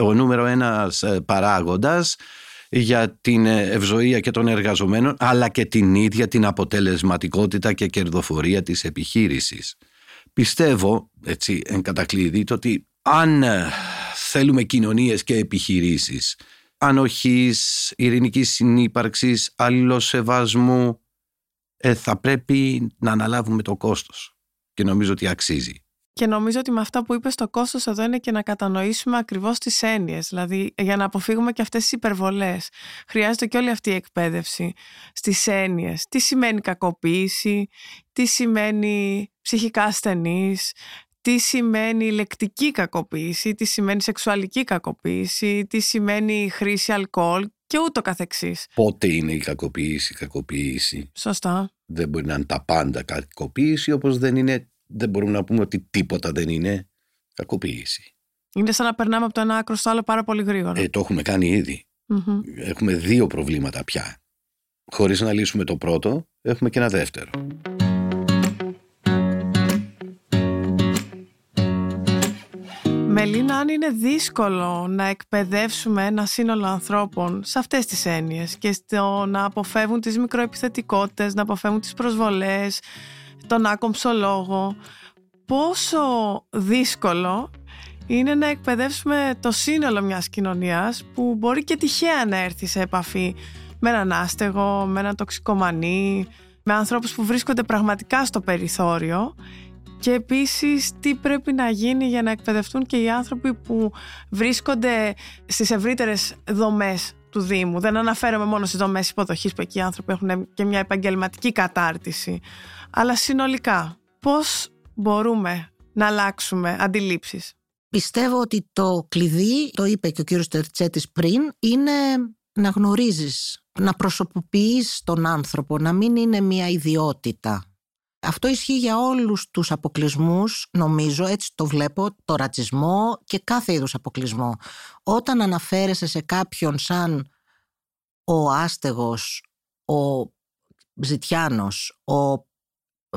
ο νούμερο ένας ε, παράγοντας για την ευζοία και των εργαζομένων αλλά και την ίδια την αποτελεσματικότητα και κερδοφορία της επιχείρησης. Πιστεύω, έτσι εν κατακλείδη, ότι αν ε, θέλουμε κοινωνίες και επιχειρήσεις ανοχής, ειρηνικής συνύπαρξης, αλληλοσεβασμού, ε, θα πρέπει να αναλάβουμε το κόστος και νομίζω ότι αξίζει. Και νομίζω ότι με αυτά που είπες το κόστος εδώ είναι και να κατανοήσουμε ακριβώς τις έννοιες, δηλαδή για να αποφύγουμε και αυτές τις υπερβολές. Χρειάζεται και όλη αυτή η εκπαίδευση στις έννοιες. Τι σημαίνει κακοποίηση, τι σημαίνει ψυχικά ασθενής, τι σημαίνει λεκτική κακοποίηση, τι σημαίνει σεξουαλική κακοποίηση, τι σημαίνει χρήση αλκοόλ και ούτω καθεξής. Πότε είναι η κακοποίηση κακοποίηση. Σωστά. Δεν μπορεί να είναι τα πάντα κακοποίηση όπως δεν είναι δεν μπορούμε να πούμε ότι τίποτα δεν είναι κακοποίηση. Είναι σαν να περνάμε από το ένα άκρο στο άλλο πάρα πολύ γρήγορα. Ε, το έχουμε κάνει Έχουμε δύο προβλήματα πια. Χωρίς να λύσουμε το πρώτο, έχουμε και ένα δεύτερο. Μελίνα, αν είναι δύσκολο να εκπαιδεύσουμε ένα σύνολο ανθρώπων σε αυτές τις έννοιες και στο να αποφεύγουν τις μικροεπιθετικότητες, να αποφεύγουν τις προσβολές, τον άκομψο λόγο, πόσο δύσκολο είναι να εκπαιδεύσουμε το σύνολο μιας κοινωνίας που μπορεί και τυχαία να έρθει σε επαφή με έναν άστεγο, με έναν τοξικομανή, με ανθρώπους που βρίσκονται πραγματικά στο περιθώριο και επίσης τι πρέπει να γίνει για να εκπαιδευτούν και οι άνθρωποι που βρίσκονται στις ευρύτερες δομές του Δήμου. Δεν αναφέρομαι μόνο στις δομές υποδοχής που εκεί οι άνθρωποι έχουν και μια επαγγελματική κατάρτιση. Αλλά συνολικά πώς μπορούμε να αλλάξουμε αντιλήψεις; Πιστεύω ότι το κλειδί, το είπε και ο κύριος Τερτσέτης πριν, είναι να γνωρίζεις, να προσωποποιείς τον άνθρωπο, να μην είναι μια ιδιότητα. Αυτό ισχύει για όλους τους αποκλεισμούς, νομίζω, έτσι το βλέπω, το ρατσισμό και κάθε είδους αποκλεισμό. Όταν αναφέρεσαι σε κάποιον σαν ο άστεγος, ο ζητιάνος, ο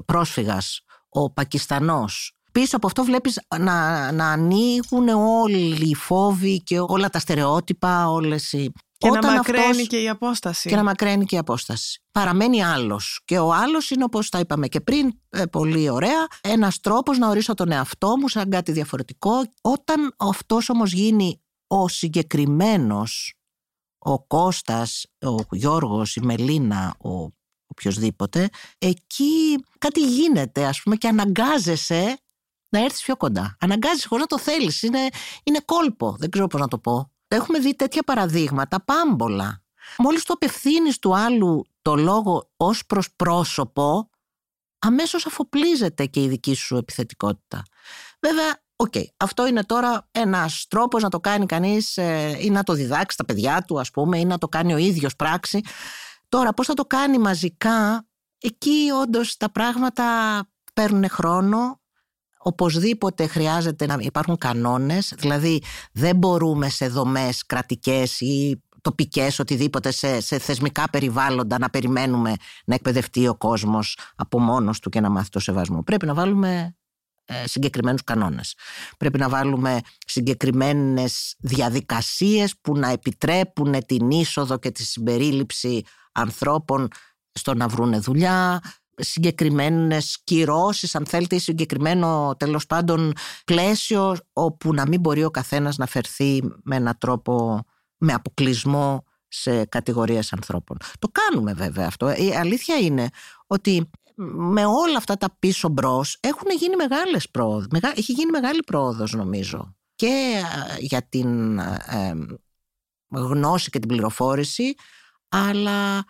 πρόσφυγας, ο Πακιστανός, πίσω από αυτό βλέπεις να, να ανοίγουν όλοι οι φόβοι και όλα τα στερεότυπα, όλες οι και να μακραίνει και η απόσταση. Και να μακραίνει και η απόσταση. Παραμένει άλλος. Και ο άλλος είναι όπως τα είπαμε και πριν, ε, πολύ ωραία, ένας τρόπος να ορίσω τον εαυτό μου σαν κάτι διαφορετικό. Όταν αυτός όμως γίνει ο συγκεκριμένος, ο Κώστας, ο Γιώργος, η Μελίνα, ο οποιοδήποτε, εκεί κάτι γίνεται ας πούμε και αναγκάζεσαι να έρθεις πιο κοντά. Αναγκάζεσαι χωρίς να το θέλεις. Είναι, είναι κόλπο, δεν ξέρω πώς να το πω. Έχουμε δει τέτοια παραδείγματα πάμπολα. Μόλις το απευθύνεις του άλλου το λόγο ως προς πρόσωπο, αμέσως αφοπλίζεται και η δική σου επιθετικότητα. Βέβαια, οκ, αυτό είναι τώρα ένας τρόπος να το κάνει κανείς ε, ή να το διδάξει τα παιδιά του ας πούμε ή να το κάνει ο ίδιος πράξη. Τώρα πώς θα το κάνει μαζικά, εκεί όντως τα πράγματα παίρνουν χρόνο, Οπωσδήποτε χρειάζεται να υπάρχουν κανόνες, δηλαδή δεν μπορούμε σε δομές κρατικές ή τοπικές, οτιδήποτε, σε, σε θεσμικά περιβάλλοντα να περιμένουμε να εκπαιδευτεί ο κόσμος από μόνος του και να μάθει το σεβασμό. Πρέπει να βάλουμε ε, συγκεκριμένους κανόνες. Πρέπει να βάλουμε συγκεκριμένες διαδικασίες που να επιτρέπουν την είσοδο και τη συμπερίληψη ανθρώπων στο να βρούνε δουλειά, συγκεκριμένες κυρώσεις αν θέλετε ή συγκεκριμένο τέλος πάντων πλαίσιο όπου να μην μπορεί ο καθένας να φερθεί με έναν τρόπο με αποκλεισμό σε κατηγορίες ανθρώπων. Το κάνουμε βέβαια αυτό. Η αλήθεια είναι ότι με όλα αυτά τα πίσω μπρος έχουν γίνει μεγάλες πρόοδες. Έχει γίνει μεγάλη πρόοδος νομίζω και για την γνώση και την πληροφόρηση αλλά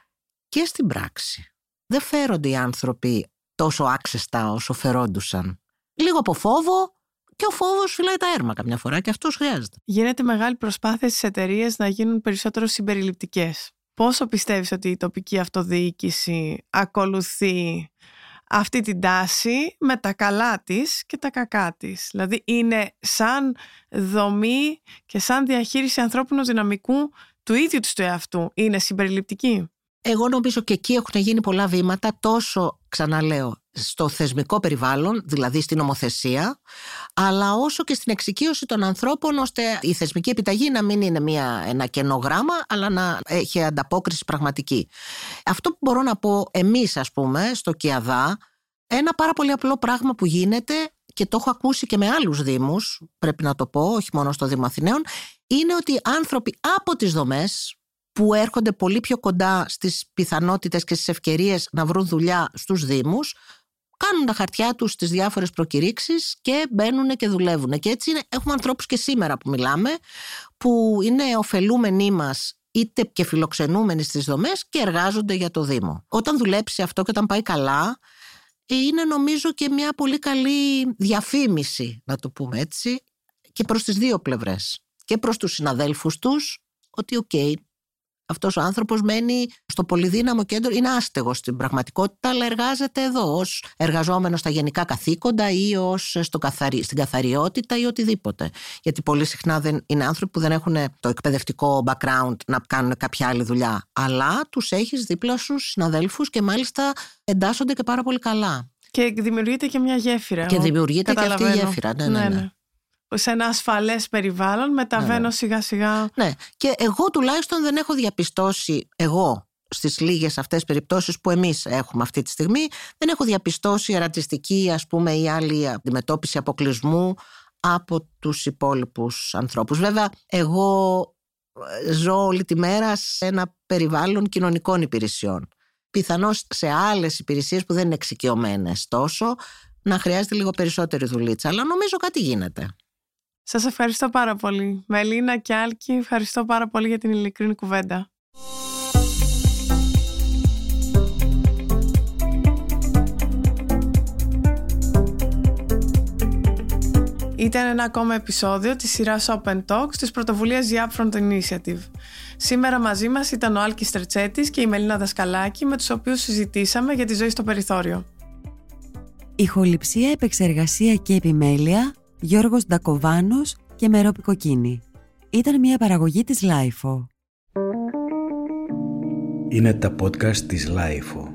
και στην πράξη δεν φέρονται οι άνθρωποι τόσο άξεστα όσο φερόντουσαν. Λίγο από φόβο και ο φόβος φυλάει τα έρμα καμιά φορά και αυτός χρειάζεται. Γίνεται μεγάλη προσπάθεια στις εταιρείες να γίνουν περισσότερο συμπεριληπτικές. Πόσο πιστεύεις ότι η τοπική αυτοδιοίκηση ακολουθεί αυτή την τάση με τα καλά της και τα κακά της; Δηλαδή είναι σαν δομή και σαν διαχείριση ανθρώπινου δυναμικού του ίδιου του εαυτού. Είναι συμπεριληπτική; Εγώ νομίζω και εκεί έχουν γίνει πολλά βήματα τόσο, ξαναλέω, στο θεσμικό περιβάλλον, δηλαδή στην νομοθεσία, αλλά όσο και στην εξοικείωση των ανθρώπων, ώστε η θεσμική επιταγή να μην είναι μια, ένα κενό γράμμα, αλλά να έχει ανταπόκριση πραγματική. Αυτό που μπορώ να πω εμείς, ας πούμε, στο ΚΙΑΔΑ, ένα πάρα πολύ απλό πράγμα που γίνεται και το έχω ακούσει και με άλλους δήμους, πρέπει να το πω, όχι μόνο στο Δήμο Αθηναίων, είναι ότι άνθρωποι από τις δομές, που έρχονται πολύ πιο κοντά στις πιθανότητες και στις ευκαιρίες να βρουν δουλειά στους Δήμους, κάνουν τα χαρτιά τους στις διάφορες προκηρύξεις και μπαίνουν και δουλεύουν. Και έτσι είναι, έχουμε ανθρώπους και σήμερα που μιλάμε, που είναι ωφελούμενοι μας είτε και φιλοξενούμενοι στις δομές και εργάζονται για το Δήμο. Όταν δουλέψει αυτό και όταν πάει καλά, είναι νομίζω και μια πολύ καλή διαφήμιση, να το πούμε έτσι, και προς τις δύο πλευρές. Και προς τους συναδέλφους τους, ότι οκ, αυτός ο άνθρωπος μένει στο πολυδύναμο κέντρο, είναι άστεγος στην πραγματικότητα, αλλά εργάζεται εδώ ως εργαζόμενος στα γενικά καθήκοντα ή ως στην καθαριότητα ή οτιδήποτε. Γιατί πολύ συχνά δεν είναι άνθρωποι που δεν έχουν το εκπαιδευτικό background να κάνουν κάποια άλλη δουλειά. Αλλά τους έχεις δίπλα σου συναδέλφους και μάλιστα εντάσσονται και πάρα πολύ καλά. Και δημιουργείται και μια γέφυρα. Και δημιουργείται και αυτή η γέφυρα. ναι. ναι. ναι. ναι σε ένα ασφαλές περιβάλλον, μεταβαίνω ναι, ναι. σιγά σιγά. Ναι, και εγώ τουλάχιστον δεν έχω διαπιστώσει, εγώ στις λίγες αυτές περιπτώσεις που εμείς έχουμε αυτή τη στιγμή, δεν έχω διαπιστώσει ρατσιστική ας πούμε ή άλλη αντιμετώπιση αποκλεισμού από τους υπόλοιπους ανθρώπους. Βέβαια, εγώ ζω όλη τη μέρα σε ένα περιβάλλον κοινωνικών υπηρεσιών. Πιθανώς σε άλλες υπηρεσίες που δεν είναι εξοικειωμένες τόσο να χρειάζεται λίγο περισσότερη δουλίτσα, αλλά νομίζω κάτι γίνεται. Σας ευχαριστώ πάρα πολύ. Μελίνα και Άλκη, ευχαριστώ πάρα πολύ για την ειλικρινή κουβέντα. Ήταν ένα ακόμα επεισόδιο της σειράς Open Talks της πρωτοβουλίας The Upfront Initiative. Σήμερα μαζί μας ήταν ο Άλκης Στρετσέτης και η Μελίνα Δασκαλάκη με τους οποίους συζητήσαμε για τη ζωή στο περιθώριο. Ηχοληψία, επεξεργασία και επιμέλεια Γιώργος Ντακοβάνος και Μερόπη Κοκκίνη. Ήταν μια παραγωγή της LiFO. Είναι τα podcast της LiFO.